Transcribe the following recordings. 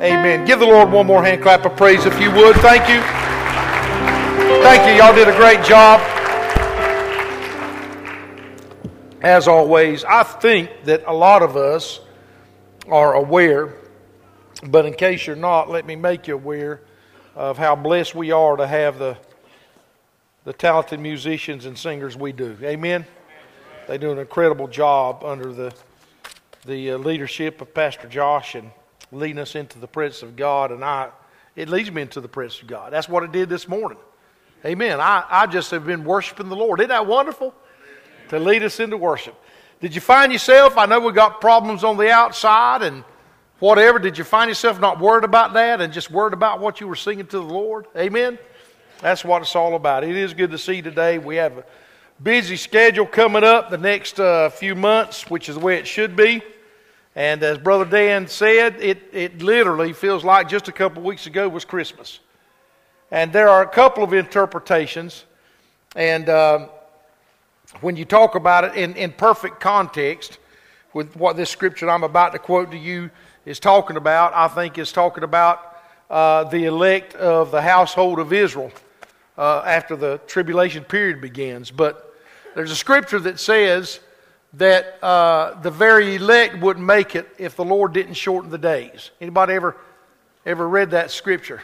Amen. Give the Lord one more hand clap of praise if you would. Thank you. Thank you. Y'all did a great job. As always, I think that a lot of us are aware, but in case you're not, let me make you aware of how blessed we are to have the, the talented musicians and singers we do. Amen? They do an incredible job under the, the uh, leadership of Pastor Josh and leading us into the presence of God. And I, it leads me into the presence of God. That's what it did this morning. Amen. I, I just have been worshiping the Lord. Isn't that wonderful? To lead us into worship. Did you find yourself? I know we got problems on the outside and whatever. Did you find yourself not worried about that and just worried about what you were singing to the Lord? Amen. That's what it's all about. It is good to see today. We have a busy schedule coming up the next uh, few months, which is the way it should be. And as Brother Dan said, it, it literally feels like just a couple weeks ago was Christmas. And there are a couple of interpretations. And uh, when you talk about it in, in perfect context with what this scripture I'm about to quote to you is talking about, I think is talking about uh, the elect of the household of Israel uh, after the tribulation period begins. But there's a scripture that says that uh, the very elect wouldn't make it if the Lord didn't shorten the days. Anybody ever ever read that scripture?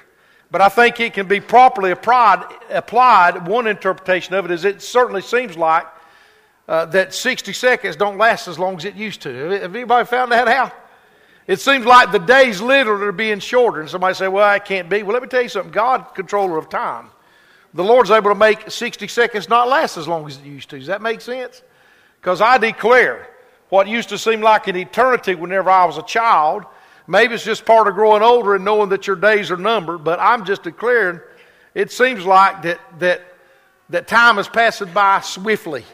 But I think it can be properly applied. applied. One interpretation of it is it certainly seems like uh, that 60 seconds don't last as long as it used to. Have anybody found that out? It seems like the days literally are being shorter. And somebody say, well, that can't be. Well, let me tell you something. God, controller of time. The Lord's able to make 60 seconds not last as long as it used to. Does that make sense? Because I declare what used to seem like an eternity whenever I was a child. Maybe it's just part of growing older and knowing that your days are numbered, but I'm just declaring it seems like that, that, that time is passing by swiftly.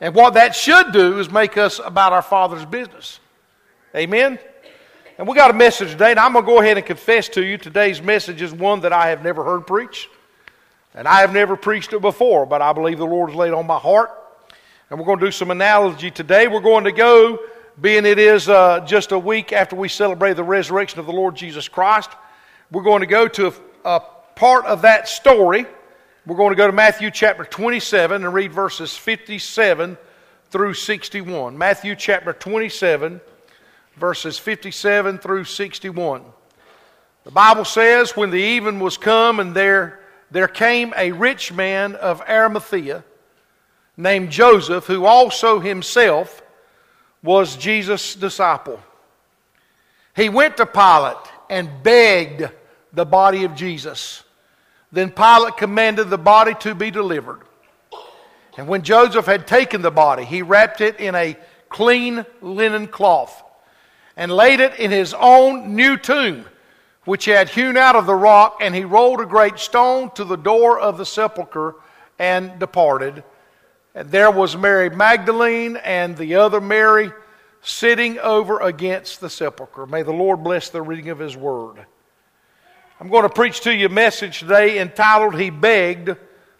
And what that should do is make us about our Father's business. Amen? And we got a message today, and I'm going to go ahead and confess to you today's message is one that I have never heard preached. And I have never preached it before, but I believe the Lord has laid on my heart. And we're going to do some analogy today. We're going to go, being it is uh, just a week after we celebrate the resurrection of the Lord Jesus Christ, we're going to go to a, a part of that story we're going to go to Matthew chapter 27 and read verses 57 through 61. Matthew chapter 27, verses 57 through 61. The Bible says, When the even was come, and there, there came a rich man of Arimathea named Joseph, who also himself was Jesus' disciple. He went to Pilate and begged the body of Jesus. Then Pilate commanded the body to be delivered. And when Joseph had taken the body, he wrapped it in a clean linen cloth and laid it in his own new tomb, which he had hewn out of the rock, and he rolled a great stone to the door of the sepulchre and departed. And there was Mary Magdalene and the other Mary sitting over against the sepulchre. May the Lord bless the reading of his word. I'm going to preach to you a message today entitled He Begged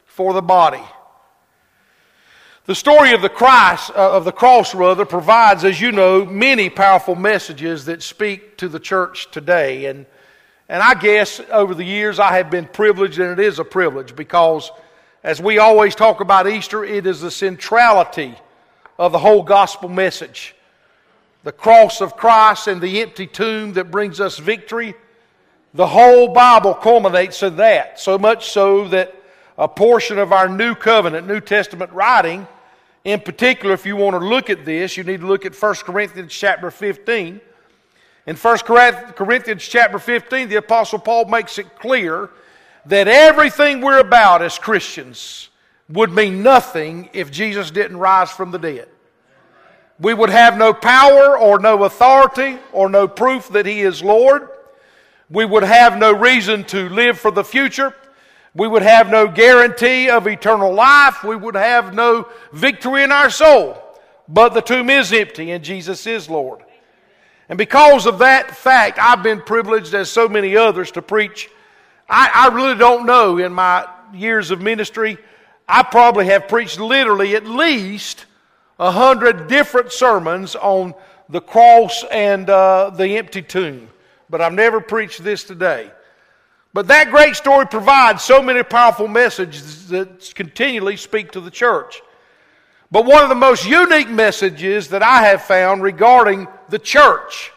for the Body. The story of the Christ, uh, of the cross rather, provides, as you know, many powerful messages that speak to the church today. And, and I guess over the years I have been privileged, and it is a privilege because as we always talk about Easter, it is the centrality of the whole gospel message. The cross of Christ and the empty tomb that brings us victory the whole Bible culminates in that, so much so that a portion of our New Covenant, New Testament writing, in particular, if you want to look at this, you need to look at 1 Corinthians chapter 15. In 1 Corinthians chapter 15, the Apostle Paul makes it clear that everything we're about as Christians would mean nothing if Jesus didn't rise from the dead. We would have no power or no authority or no proof that He is Lord. We would have no reason to live for the future. We would have no guarantee of eternal life. We would have no victory in our soul. But the tomb is empty and Jesus is Lord. And because of that fact, I've been privileged, as so many others, to preach. I, I really don't know in my years of ministry. I probably have preached literally at least a hundred different sermons on the cross and uh, the empty tomb but I've never preached this today. But that great story provides so many powerful messages that continually speak to the church. But one of the most unique messages that I have found regarding the church,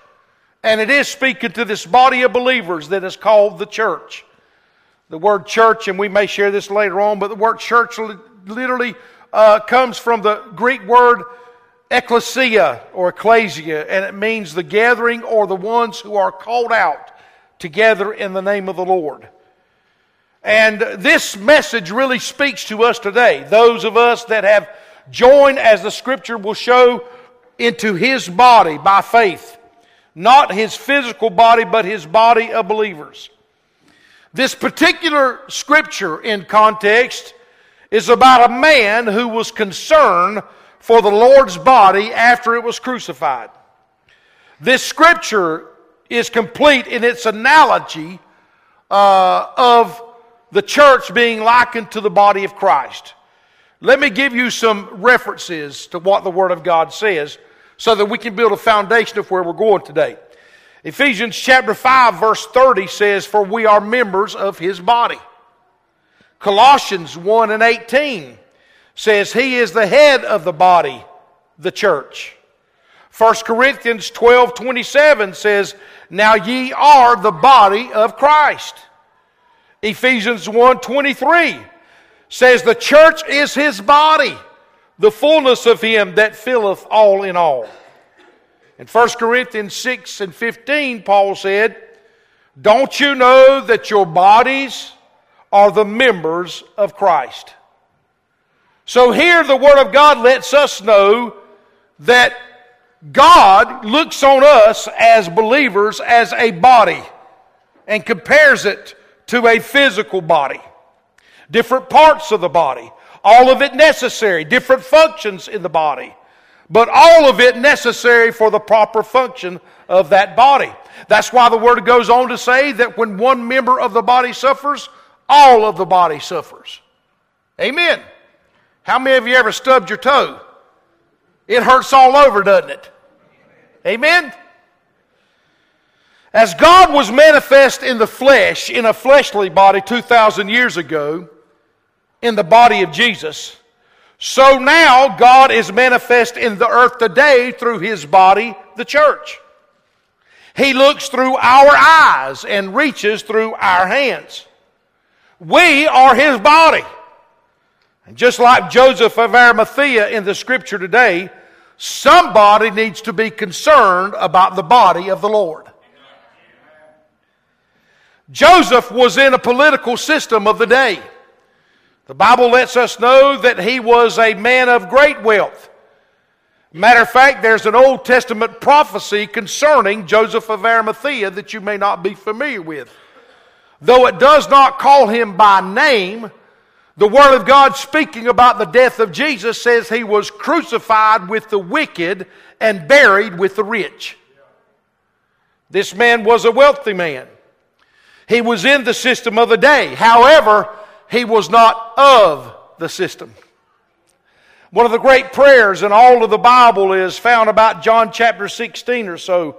and it is speaking to this body of believers that is called the church. The word church, and we may share this later on, but the word church literally uh, comes from the Greek word ecclesia or ecclesia, and it means the gathering or the ones who are called out together in the name of the Lord. And this message really speaks to us today, those of us that have joined, as the scripture will show, into his body by faith. Not his physical body, but his body of believers. This particular scripture in context is about a man who was concerned for the Lord's body after it was crucified. This scripture is complete in its analogy uh, of the church being likened to the body of Christ. Let me give you some references to what the Word of God says so that we can build a foundation of where we're going today. Ephesians chapter 5 verse 30 says, For we are members of His body. Colossians 1 and 18 says he is the head of the body, the church. 1 Corinthians 12 27 says, Now ye are the body of Christ. Ephesians 1 23 says, The church is his body, the fullness of him that filleth all in all. In 1 Corinthians 6 and 15, Paul said, Don't you know that your bodies are the members of Christ. So here the Word of God lets us know that God looks on us as believers as a body and compares it to a physical body. Different parts of the body, all of it necessary, different functions in the body, but all of it necessary for the proper function of that body. That's why the Word goes on to say that when one member of the body suffers, all of the body suffers. Amen. How many of you ever stubbed your toe? It hurts all over, doesn't it? Amen. As God was manifest in the flesh, in a fleshly body 2,000 years ago, in the body of Jesus, so now God is manifest in the earth today through his body, the church. He looks through our eyes and reaches through our hands. We are his body. And just like Joseph of Arimathea in the scripture today, somebody needs to be concerned about the body of the Lord. Joseph was in a political system of the day. The Bible lets us know that he was a man of great wealth. Matter of fact, there's an Old Testament prophecy concerning Joseph of Arimathea that you may not be familiar with. Though it does not call him by name, the Word of God speaking about the death of Jesus says he was crucified with the wicked and buried with the rich. This man was a wealthy man. He was in the system of the day. However, he was not of the system. One of the great prayers in all of the Bible is found about John chapter 16 or so,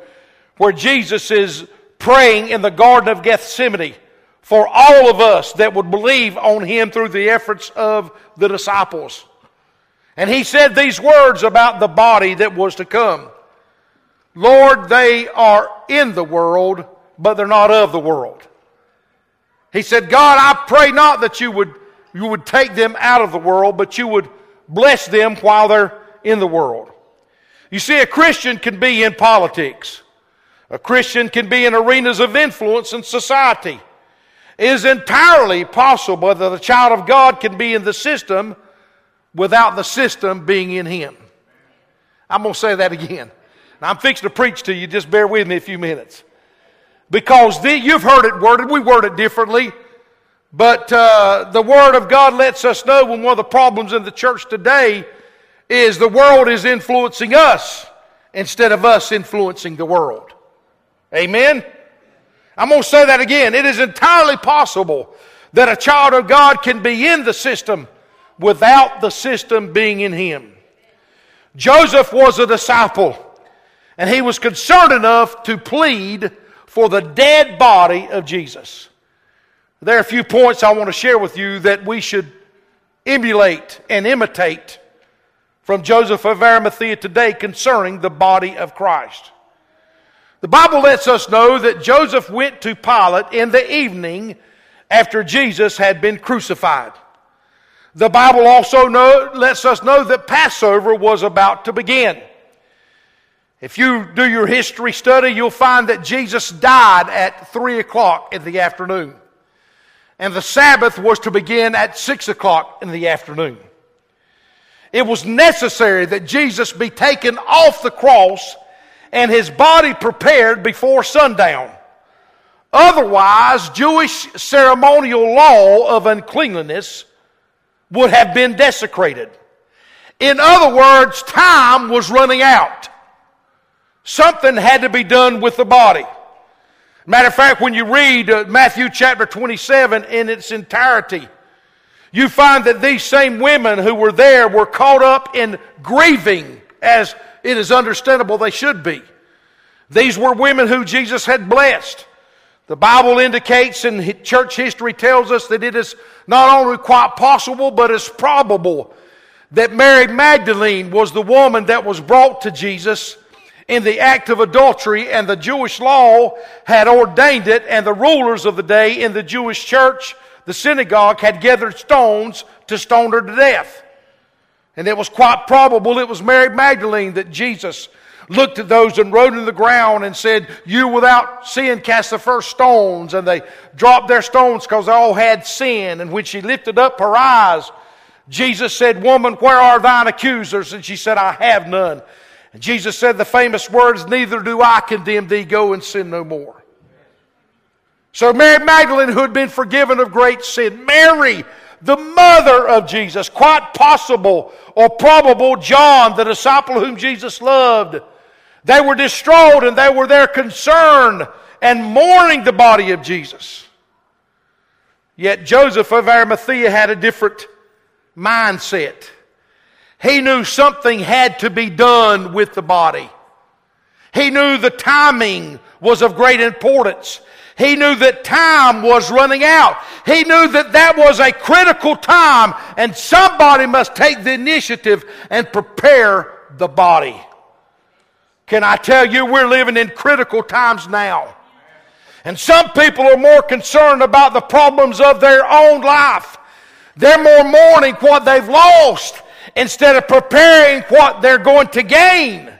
where Jesus is praying in the Garden of Gethsemane for all of us that would believe on him through the efforts of the disciples. And he said these words about the body that was to come. Lord, they are in the world, but they're not of the world. He said, God, I pray not that you would, you would take them out of the world, but you would bless them while they're in the world. You see, a Christian can be in politics. A Christian can be in arenas of influence in society. It is entirely possible that a child of God can be in the system without the system being in him. I'm going to say that again. I'm fixing to preach to you. Just bear with me a few minutes. Because the, you've heard it worded. We word it differently. But uh, the Word of God lets us know when one of the problems in the church today is the world is influencing us instead of us influencing the world. Amen? I'm going to say that again. It is entirely possible that a child of God can be in the system without the system being in him. Joseph was a disciple, and he was concerned enough to plead for the dead body of Jesus. There are a few points I want to share with you that we should emulate and imitate from Joseph of Arimathea today concerning the body of Christ. The Bible lets us know that Joseph went to Pilate in the evening after Jesus had been crucified. The Bible also know, lets us know that Passover was about to begin. If you do your history study, you'll find that Jesus died at 3 o'clock in the afternoon. And the Sabbath was to begin at 6 o'clock in the afternoon. It was necessary that Jesus be taken off the cross and his body prepared before sundown. Otherwise, Jewish ceremonial law of uncleanliness would have been desecrated. In other words, time was running out. Something had to be done with the body. Matter of fact, when you read uh, Matthew chapter 27 in its entirety, you find that these same women who were there were caught up in grieving, as it is understandable they should be. These were women who Jesus had blessed. The Bible indicates and church history tells us that it is not only quite possible, but it's probable that Mary Magdalene was the woman that was brought to Jesus in the act of adultery, and the Jewish law had ordained it, and the rulers of the day in the Jewish church the synagogue had gathered stones to stone her to death. And it was quite probable it was Mary Magdalene that Jesus looked at those and wrote in the ground and said, You without sin cast the first stones. And they dropped their stones because they all had sin. And when she lifted up her eyes, Jesus said, Woman, where are thine accusers? And she said, I have none. And Jesus said the famous words, Neither do I condemn thee, go and sin no more. So Mary Magdalene, who had been forgiven of great sin, Mary, the mother of Jesus, quite possible or probable, John, the disciple whom Jesus loved, they were distraught and they were there concerned and mourning the body of Jesus. Yet Joseph of Arimathea had a different mindset. He knew something had to be done with the body. He knew the timing was of great importance. He knew that time was running out. He knew that that was a critical time and somebody must take the initiative and prepare the body. Can I tell you, we're living in critical times now. And some people are more concerned about the problems of their own life. They're more mourning what they've lost instead of preparing what they're going to gain.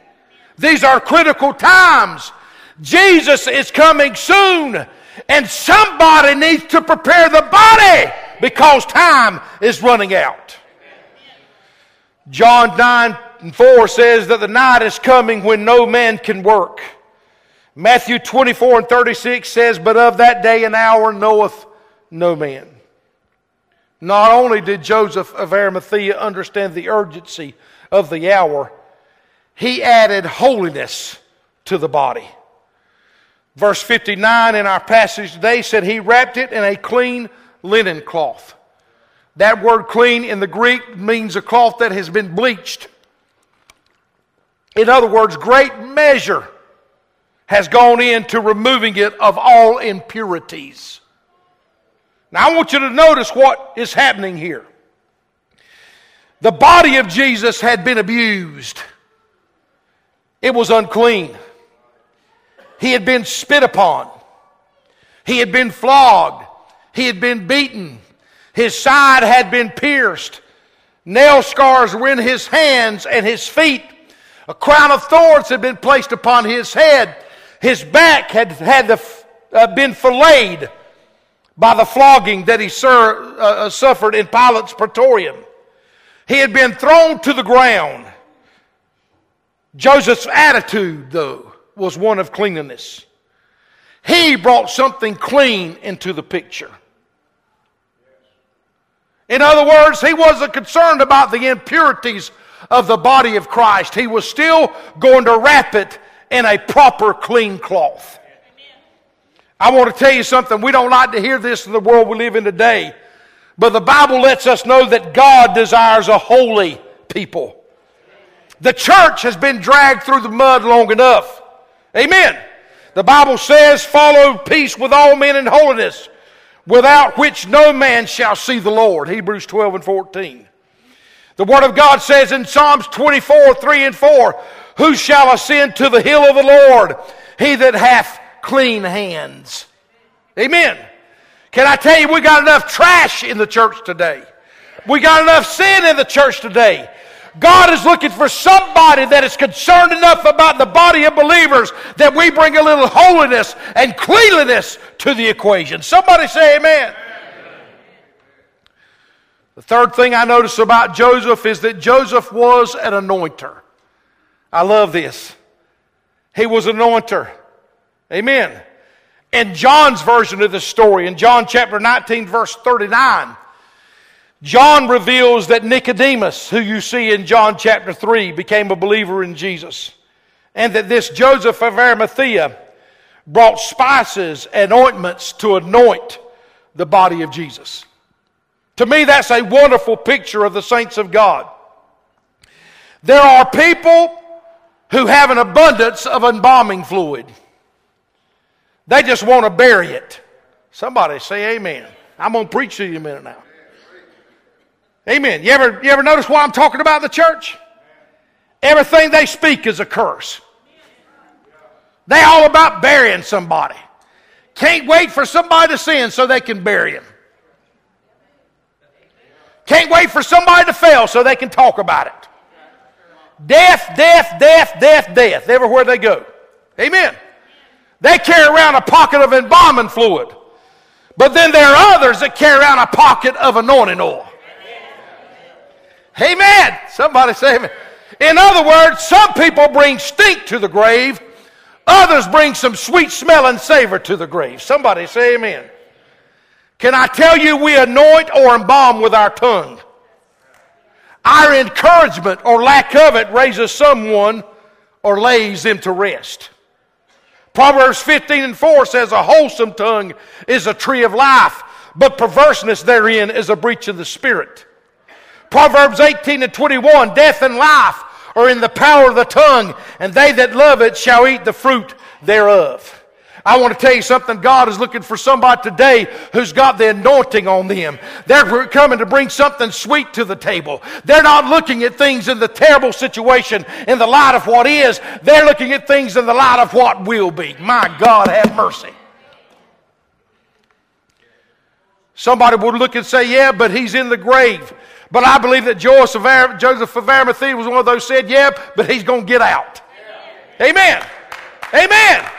These are critical times. Jesus is coming soon, and somebody needs to prepare the body because time is running out. John 9 and 4 says that the night is coming when no man can work. Matthew 24 and 36 says, But of that day and hour knoweth no man. Not only did Joseph of Arimathea understand the urgency of the hour, he added holiness to the body. Verse 59 in our passage today said he wrapped it in a clean linen cloth. That word clean in the Greek means a cloth that has been bleached. In other words, great measure has gone into removing it of all impurities. Now, I want you to notice what is happening here. The body of Jesus had been abused, it was unclean. He had been spit upon, he had been flogged, he had been beaten, his side had been pierced, nail scars were in his hands and his feet. A crown of thorns had been placed upon his head. His back had, had the, uh, been filleted by the flogging that he sur- uh, uh, suffered in Pilate's praetorium. He had been thrown to the ground. Joseph's attitude, though, was one of cleanliness. He brought something clean into the picture. In other words, he wasn't concerned about the impurities of the body of Christ. He was still going to wrap it in a proper clean cloth. I want to tell you something. We don't like to hear this in the world we live in today. But the Bible lets us know that God desires a holy people. The church has been dragged through the mud long enough. Amen. The Bible says, follow peace with all men in holiness, without which no man shall see the Lord. Hebrews 12 and 14. The Word of God says in Psalms 24, 3 and 4, Who shall ascend to the hill of the Lord? He that hath clean hands. Amen. Can I tell you, we got enough trash in the church today. We got enough sin in the church today. God is looking for somebody that is concerned enough about the body of believers that we bring a little holiness and cleanliness to the equation. Somebody say amen. The third thing I notice about Joseph is that Joseph was an anointer. I love this. He was an anointer. Amen. In John's version of the story, in John chapter 19, verse 39, John reveals that Nicodemus, who you see in John chapter 3, became a believer in Jesus. And that this Joseph of Arimathea brought spices and ointments to anoint the body of Jesus. To me, that's a wonderful picture of the saints of God. There are people who have an abundance of embalming fluid. They just want to bury it. Somebody say amen. I'm going to preach to you a minute now. Amen. You ever, you ever notice why I'm talking about the church? Everything they speak is a curse. They all about burying somebody. Can't wait for somebody to sin so they can bury him. Can't wait for somebody to fail so they can talk about it. Death, death, death, death, death, everywhere they go. Amen. They carry around a pocket of embalming fluid. But then there are others that carry around a pocket of anointing oil. Amen. Somebody say amen. In other words, some people bring stink to the grave, others bring some sweet smell and savor to the grave. Somebody say amen. Can I tell you, we anoint or embalm with our tongue. Our encouragement or lack of it raises someone or lays them to rest. Proverbs 15 and 4 says, A wholesome tongue is a tree of life, but perverseness therein is a breach of the spirit. Proverbs 18 and 21, Death and life are in the power of the tongue, and they that love it shall eat the fruit thereof. I want to tell you something. God is looking for somebody today who's got the anointing on them. They're coming to bring something sweet to the table. They're not looking at things in the terrible situation in the light of what is. They're looking at things in the light of what will be. My God, have mercy. Somebody would look and say, yeah, but he's in the grave. But I believe that Joseph of Arimathea was one of those said, yeah, but he's going to get out. Amen. Amen.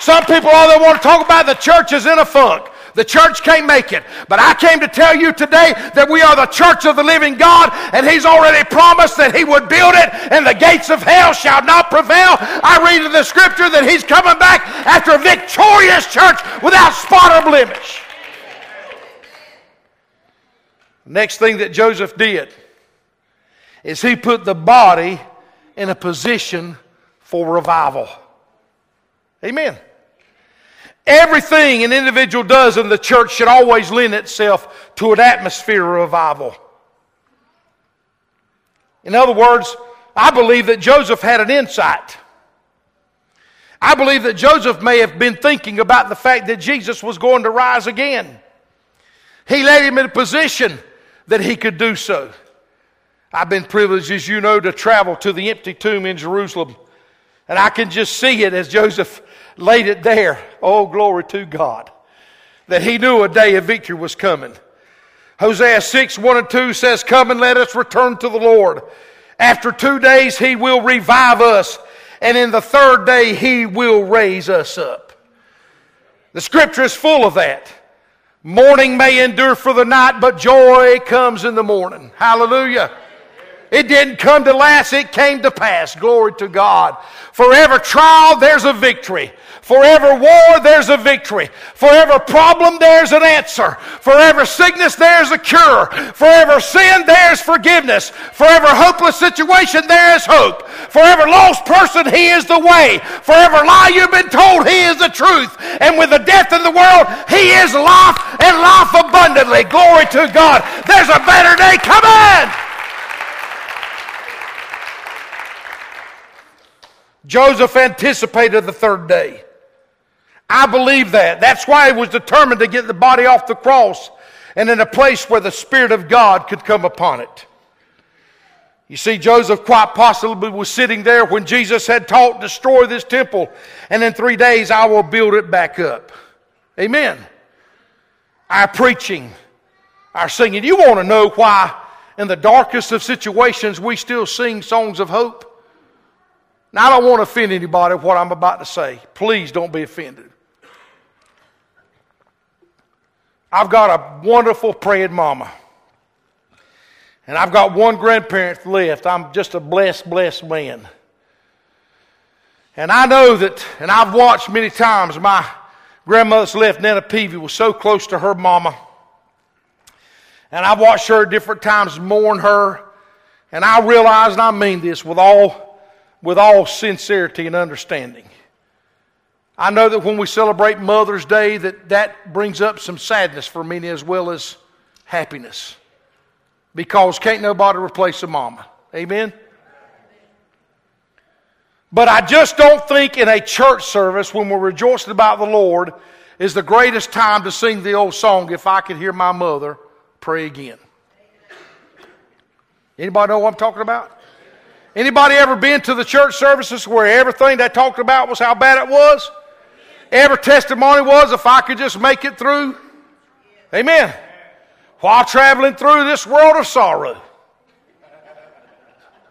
Some people, all they want to talk about, the church is in a funk. The church can't make it. But I came to tell you today that we are the church of the living God, and He's already promised that He would build it, and the gates of hell shall not prevail. I read in the scripture that He's coming back after a victorious church without spot or blemish. Next thing that Joseph did is he put the body in a position for revival. Amen. Everything an individual does in the church should always lend itself to an atmosphere of revival. In other words, I believe that Joseph had an insight. I believe that Joseph may have been thinking about the fact that Jesus was going to rise again. He laid him in a position that he could do so. I've been privileged, as you know, to travel to the empty tomb in Jerusalem. And I can just see it as Joseph laid it there. Oh, glory to God. That he knew a day of victory was coming. Hosea 6, 1 and 2 says, Come and let us return to the Lord. After two days, he will revive us, and in the third day, he will raise us up. The scripture is full of that. Morning may endure for the night, but joy comes in the morning. Hallelujah. It didn't come to last, it came to pass. Glory to God. For every trial, there's a victory. For every war, there's a victory. For every problem, there's an answer. For every sickness, there's a cure. For every sin, there's forgiveness. For every hopeless situation, there is hope. For every lost person, He is the way. For every lie you've been told, He is the truth. And with the death in the world, He is life and life abundantly. Glory to God. There's a better day coming. Joseph anticipated the third day. I believe that. That's why he was determined to get the body off the cross and in a place where the Spirit of God could come upon it. You see, Joseph quite possibly was sitting there when Jesus had taught, destroy this temple, and in three days I will build it back up. Amen. Our preaching, our singing. You want to know why, in the darkest of situations, we still sing songs of hope? Now, I don't want to offend anybody with what I'm about to say. Please don't be offended. I've got a wonderful praying mama. And I've got one grandparent left. I'm just a blessed, blessed man. And I know that, and I've watched many times, my grandmother's left, Nana Peavy, was so close to her mama. And I've watched her different times mourn her. And I realize, and I mean this with all, with all sincerity and understanding. I know that when we celebrate Mother's Day, that that brings up some sadness for many as well as happiness. Because can't nobody replace a mama. Amen? But I just don't think in a church service when we're rejoicing about the Lord is the greatest time to sing the old song, If I Could Hear My Mother Pray Again. Anybody know what I'm talking about? Anybody ever been to the church services where everything they talked about was how bad it was? Every testimony was if I could just make it through. Amen. While traveling through this world of sorrow.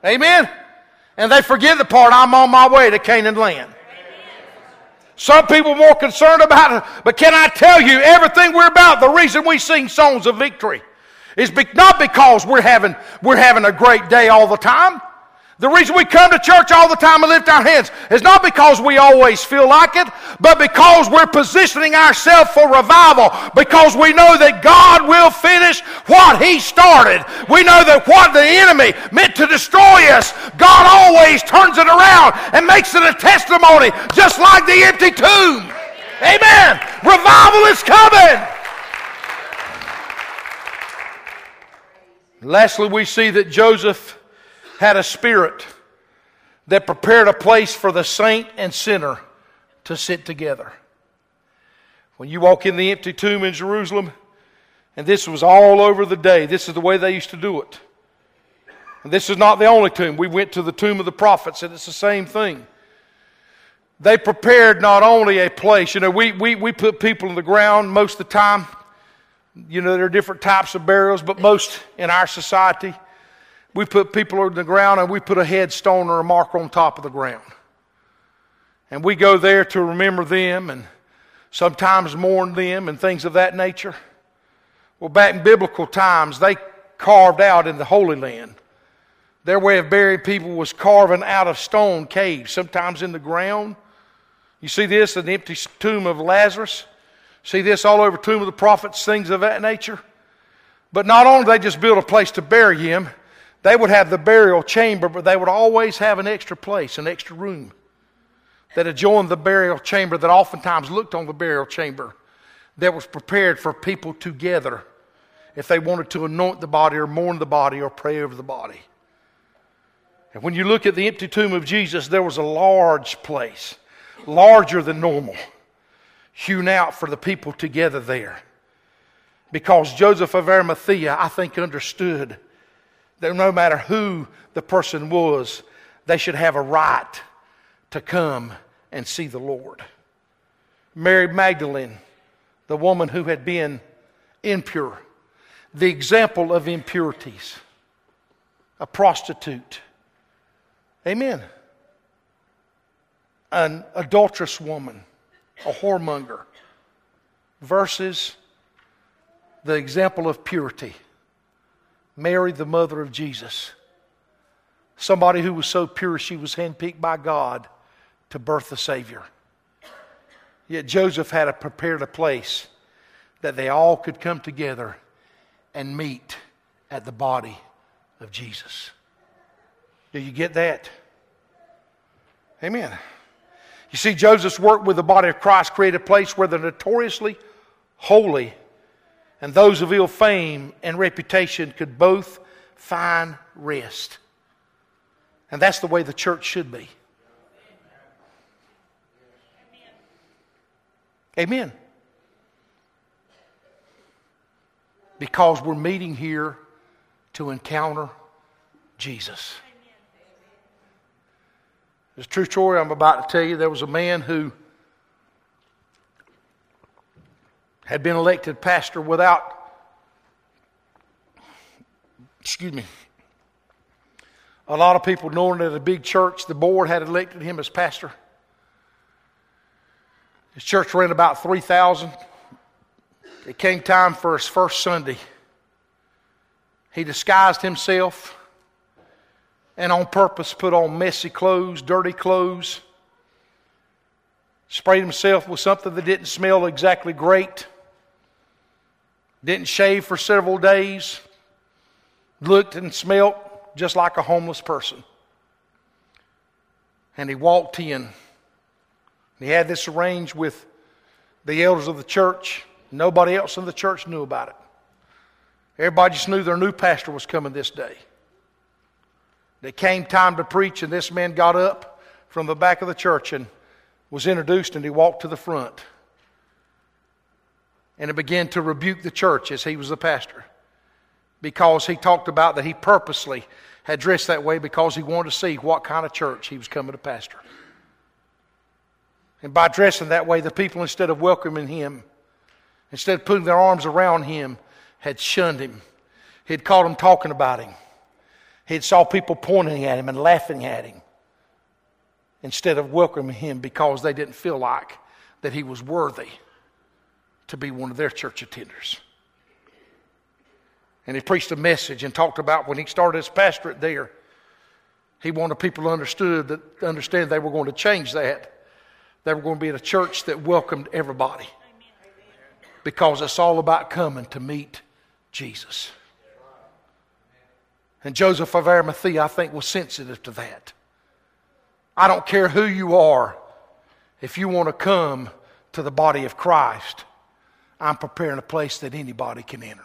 Amen. And they forget the part I'm on my way to Canaan land. Some people more concerned about it, but can I tell you everything we're about, the reason we sing songs of victory is be, not because we're having, we're having a great day all the time. The reason we come to church all the time and lift our hands is not because we always feel like it, but because we're positioning ourselves for revival. Because we know that God will finish what He started. We know that what the enemy meant to destroy us, God always turns it around and makes it a testimony, just like the empty tomb. Amen. Revival is coming. Lastly, we see that Joseph had a spirit that prepared a place for the saint and sinner to sit together. When you walk in the empty tomb in Jerusalem, and this was all over the day, this is the way they used to do it. And this is not the only tomb. We went to the tomb of the prophets, and it's the same thing. They prepared not only a place, you know, we, we, we put people in the ground most of the time. You know, there are different types of burials, but most in our society, we put people in the ground and we put a headstone or a marker on top of the ground. And we go there to remember them and sometimes mourn them and things of that nature. Well, back in biblical times, they carved out in the Holy Land. Their way of burying people was carving out of stone caves, sometimes in the ground. You see this in the empty tomb of Lazarus. See this all over tomb of the prophets, things of that nature. But not only did they just build a place to bury him, they would have the burial chamber, but they would always have an extra place, an extra room that adjoined the burial chamber, that oftentimes looked on the burial chamber, that was prepared for people together if they wanted to anoint the body or mourn the body or pray over the body. And when you look at the empty tomb of Jesus, there was a large place, larger than normal, hewn out for the people together there. Because Joseph of Arimathea, I think, understood that no matter who the person was, they should have a right to come and see the Lord. Mary Magdalene, the woman who had been impure, the example of impurities, a prostitute. Amen. An adulterous woman, a whoremonger, versus the example of purity. Mary, the mother of Jesus. Somebody who was so pure she was handpicked by God to birth the Savior. Yet Joseph had a, prepared a place that they all could come together and meet at the body of Jesus. Do you get that? Amen. You see, Joseph's work with the body of Christ created a place where the notoriously holy and those of ill fame and reputation could both find rest. And that's the way the church should be. Amen. Because we're meeting here to encounter Jesus. It's a true story I'm about to tell you. There was a man who had been elected pastor without, excuse me, a lot of people knowing that a big church, the board had elected him as pastor. His church ran about 3,000. It came time for his first Sunday. He disguised himself and on purpose put on messy clothes, dirty clothes, sprayed himself with something that didn't smell exactly great, didn't shave for several days, looked and smelt just like a homeless person. And he walked in. He had this arranged with the elders of the church. Nobody else in the church knew about it. Everybody just knew their new pastor was coming this day. It came time to preach, and this man got up from the back of the church and was introduced, and he walked to the front. And began to rebuke the church as he was the pastor because he talked about that he purposely had dressed that way because he wanted to see what kind of church he was coming to pastor. And by dressing that way, the people, instead of welcoming him, instead of putting their arms around him, had shunned him. He'd caught them talking about him. He saw people pointing at him and laughing at him instead of welcoming him because they didn't feel like that he was worthy to be one of their church attenders. And he preached a message and talked about when he started his pastorate there, he wanted people to understood that understand they were going to change that. They were going to be a church that welcomed everybody. Because it's all about coming to meet Jesus. And Joseph of Arimathea, I think, was sensitive to that. I don't care who you are, if you want to come to the body of Christ, I'm preparing a place that anybody can enter.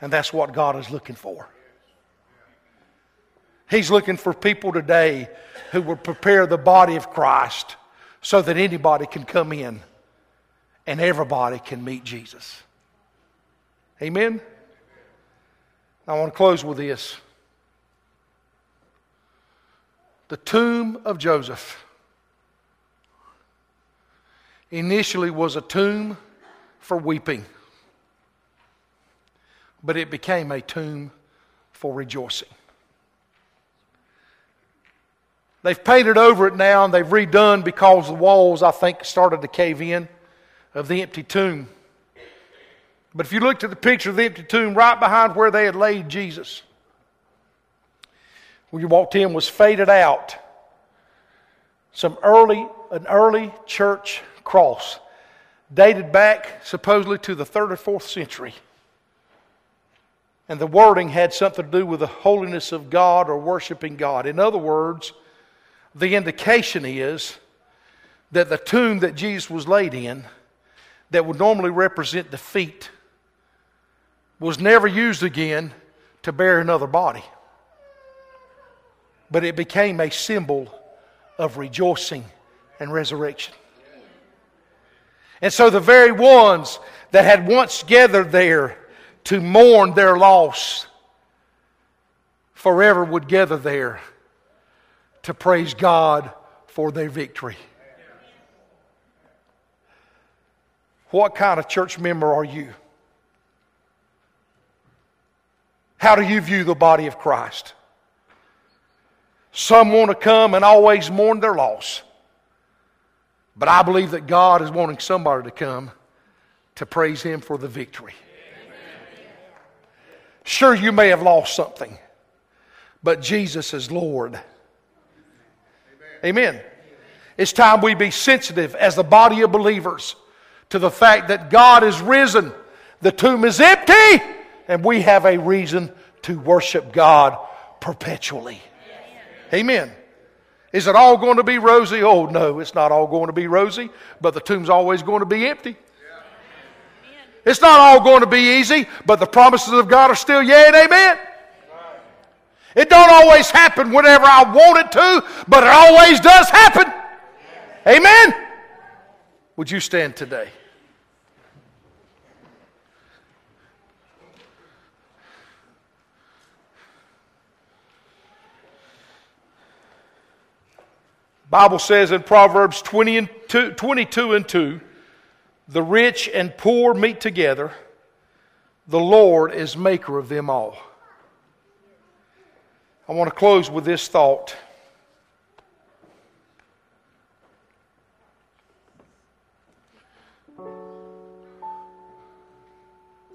And that's what God is looking for. He's looking for people today who will prepare the body of Christ so that anybody can come in and everybody can meet Jesus. Amen? I want to close with this. The tomb of Joseph initially was a tomb for weeping, but it became a tomb for rejoicing. They've painted over it now and they've redone because the walls, I think, started to cave in of the empty tomb. But if you looked at the picture of the empty tomb right behind where they had laid Jesus, when you walked in was faded out. Some early, an early church cross dated back supposedly to the third or fourth century. And the wording had something to do with the holiness of God or worshiping God. In other words, the indication is that the tomb that Jesus was laid in, that would normally represent the feet was never used again to bury another body. But it became a symbol of rejoicing and resurrection. And so the very ones that had once gathered there to mourn their loss forever would gather there to praise God for their victory. What kind of church member are you? How do you view the body of Christ? Some want to come and always mourn their loss. But I believe that God is wanting somebody to come to praise Him for the victory. Sure, you may have lost something, but Jesus is Lord. Amen. It's time we be sensitive as the body of believers to the fact that God is risen. The tomb is empty and we have a reason to worship God perpetually. Amen. Is it all going to be rosy? Oh, no, it's not all going to be rosy, but the tomb's always going to be empty. It's not all going to be easy, but the promises of God are still yea and amen. It don't always happen whenever I want it to, but it always does happen. Amen. Would you stand today? Bible says in Proverbs 20 and 2, 22 and 2, the rich and poor meet together. The Lord is maker of them all. I want to close with this thought.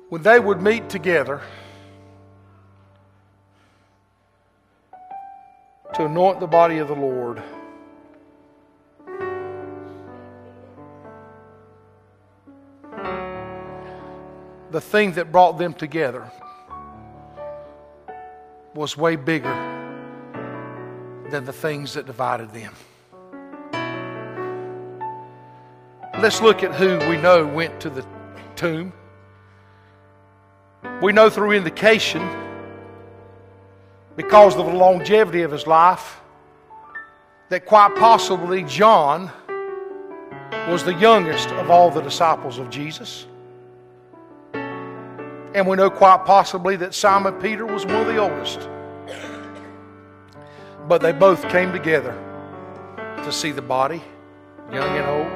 When they would meet together to anoint the body of the Lord, the thing that brought them together was way bigger than the things that divided them. Let's look at who we know went to the tomb. We know through indication, because of the longevity of his life, that quite possibly John was the youngest of all the disciples of Jesus. And we know quite possibly that Simon Peter was one of the oldest. But they both came together to see the body, young and old.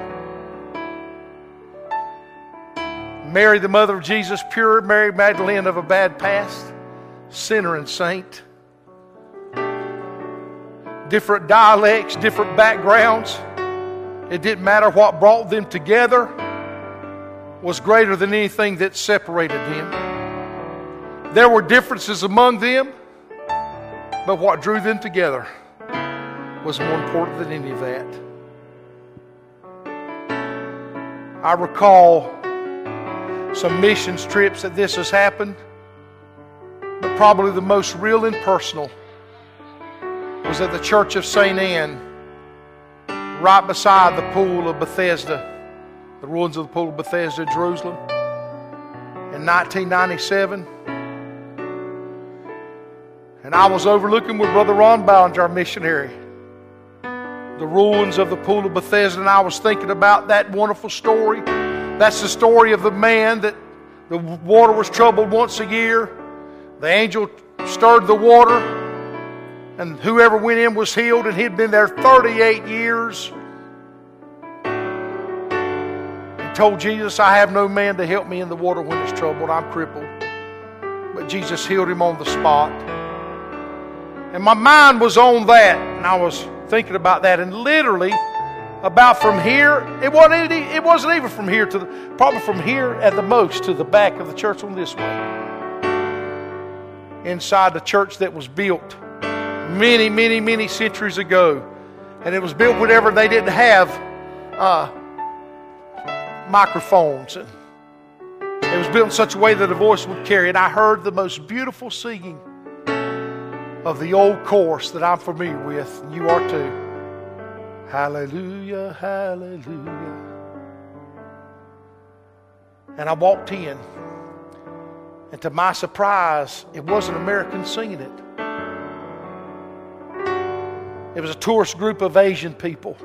Mary, the mother of Jesus, pure, Mary Magdalene of a bad past, sinner and saint. Different dialects, different backgrounds. It didn't matter what brought them together was greater than anything that separated them. There were differences among them, but what drew them together was more important than any of that. I recall some missions trips that this has happened, but probably the most real and personal was at the Church of St. Anne, right beside the pool of Bethesda the ruins of the Pool of Bethesda, in Jerusalem, in 1997. And I was overlooking with Brother Ron Ballinger, our missionary, the ruins of the Pool of Bethesda, and I was thinking about that wonderful story. That's the story of the man that the water was troubled once a year. The angel stirred the water, and whoever went in was healed, and he'd been there 38 years. Told Jesus, I have no man to help me in the water when it's troubled. I'm crippled. But Jesus healed him on the spot. And my mind was on that, and I was thinking about that. And literally, about from here, it wasn't, it wasn't even from here to the, probably from here at the most to the back of the church on this way. Inside the church that was built many, many, many centuries ago. And it was built whenever they didn't have uh, microphones. And it was built in such a way that a voice would carry. And I heard the most beautiful singing of the old chorus that I'm familiar with, and you are too. Hallelujah, hallelujah. And I walked in, and to my surprise, it wasn't Americans singing it. It was a tourist group of Asian people.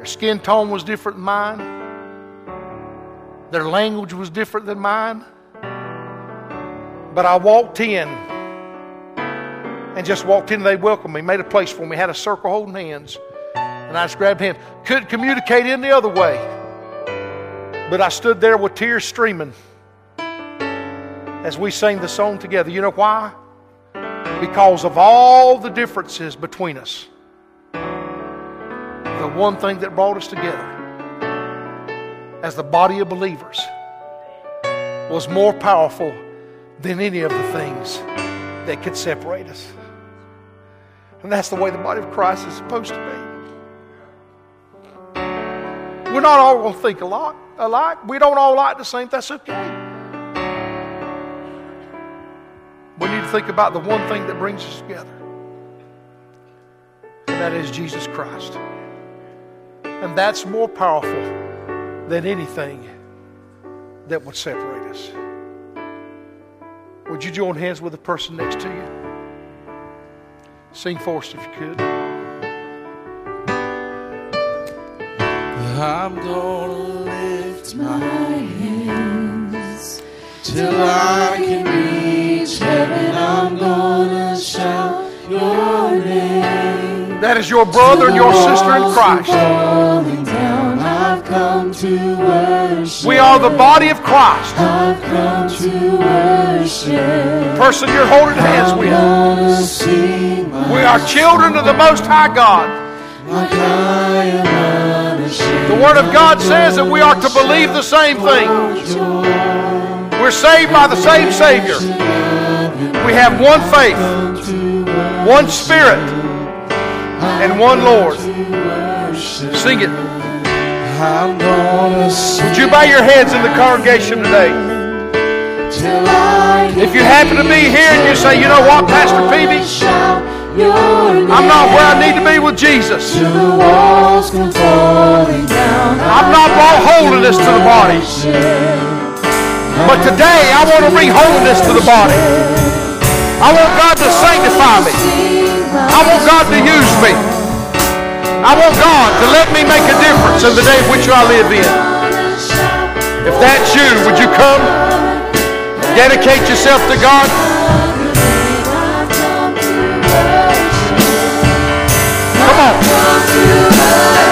Their skin tone was different than mine. Their language was different than mine. But I walked in and just walked in. They welcomed me, made a place for me, had a circle holding hands. And I just grabbed hands. Couldn't communicate any other way. But I stood there with tears streaming as we sang the song together. You know why? Because of all the differences between us the one thing that brought us together as the body of believers was more powerful than any of the things that could separate us. And that's the way the body of Christ is supposed to be. We're not all going to think alike. alike. We don't all like the same. That's okay. We need to think about the one thing that brings us together, and that is Jesus Christ. And that's more powerful than anything that would separate us. Would you join hands with the person next to you? Sing for us if you could. I'm gonna lift my hands till I can reach heaven. I'm gonna shout your name. That is your brother and your sister in Christ. Down, I've come to worship. We are the body of Christ. I've come to worship. Person you're holding hands with. Gonna sing my We are children of the Most High God. like I am unashamed. The Word of God says that we are to believe the same thing. We're saved by the same Savior. We have one faith, one Spirit, and one Lord. Sing it. I'm Would you bow your heads in the congregation today? If you happen to be here and you say, you know what, Pastor Peavy, shout your name. I'm not where I need to be with Jesus. Till the walls come falling down. I've not brought holiness to the body. But today I want to bring holiness to the body. I want God to sanctify me. I want God to use me. I want God to let me make a difference in the day in which I live in. If that's you, would you come? Dedicate yourself to God. Come on.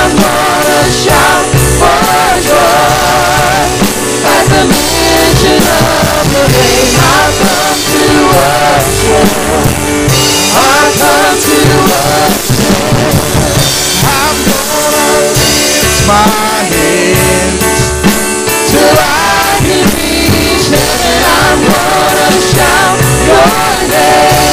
I'm gonna shout for joy of. I've come to worship. I've come to worship. I'm gonna lift my hands till I can reach heaven. I'm gonna shout your name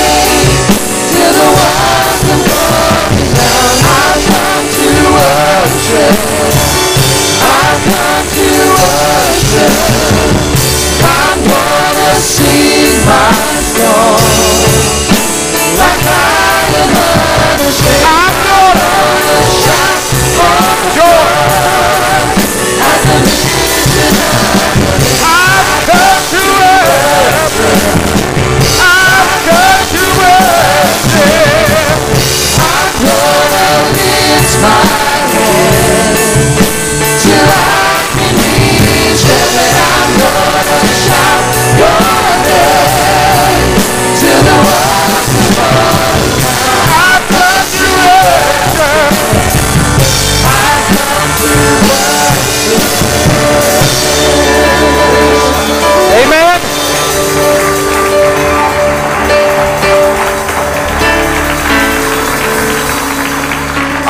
gonna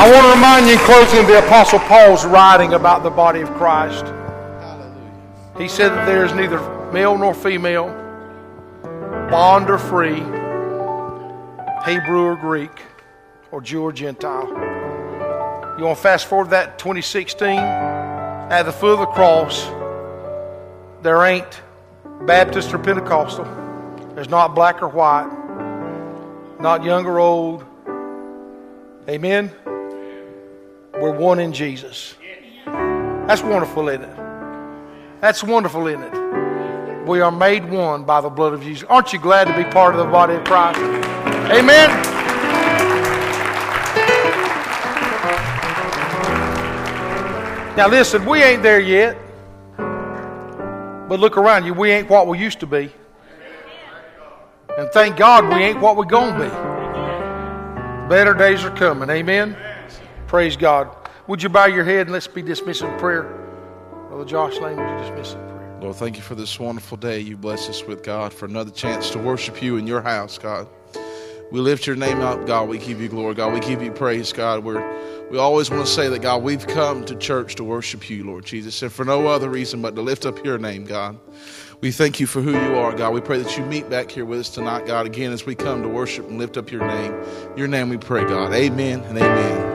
I want to remind you in closing the Apostle Paul's writing about the body of Christ. He said that there is neither male nor female, bond or free, Hebrew or Greek, or Jew or Gentile. You want to fast forward that 2016? at the foot of the cross, there ain't Baptist or Pentecostal. There's not black or white, not young or old. Amen? We're one in Jesus. That's wonderful, isn't it? That's wonderful, isn't it? We are made one by the blood of Jesus. Aren't you glad to be part of the body of Christ? Amen? Now, listen, we ain't there yet. But look around you, we ain't what we used to be. And thank God we ain't what we're going to be. Better days are coming. Amen? Praise God. Would you bow your head and let's be dismissed in prayer? Brother Josh Lane, would you dismiss in prayer? Lord, thank you for this wonderful day you bless us with, God, for another chance to worship you in your house, God. We lift your name up, God. We give you glory, God. We give you praise, God. We're, we always want to say that, God, we've come to church to worship you, Lord Jesus, and for no other reason but to lift up your name, God. We thank you for who you are, God. We pray that you meet back here with us tonight, God, again as we come to worship and lift up your name. Your name we pray, God. Amen and amen.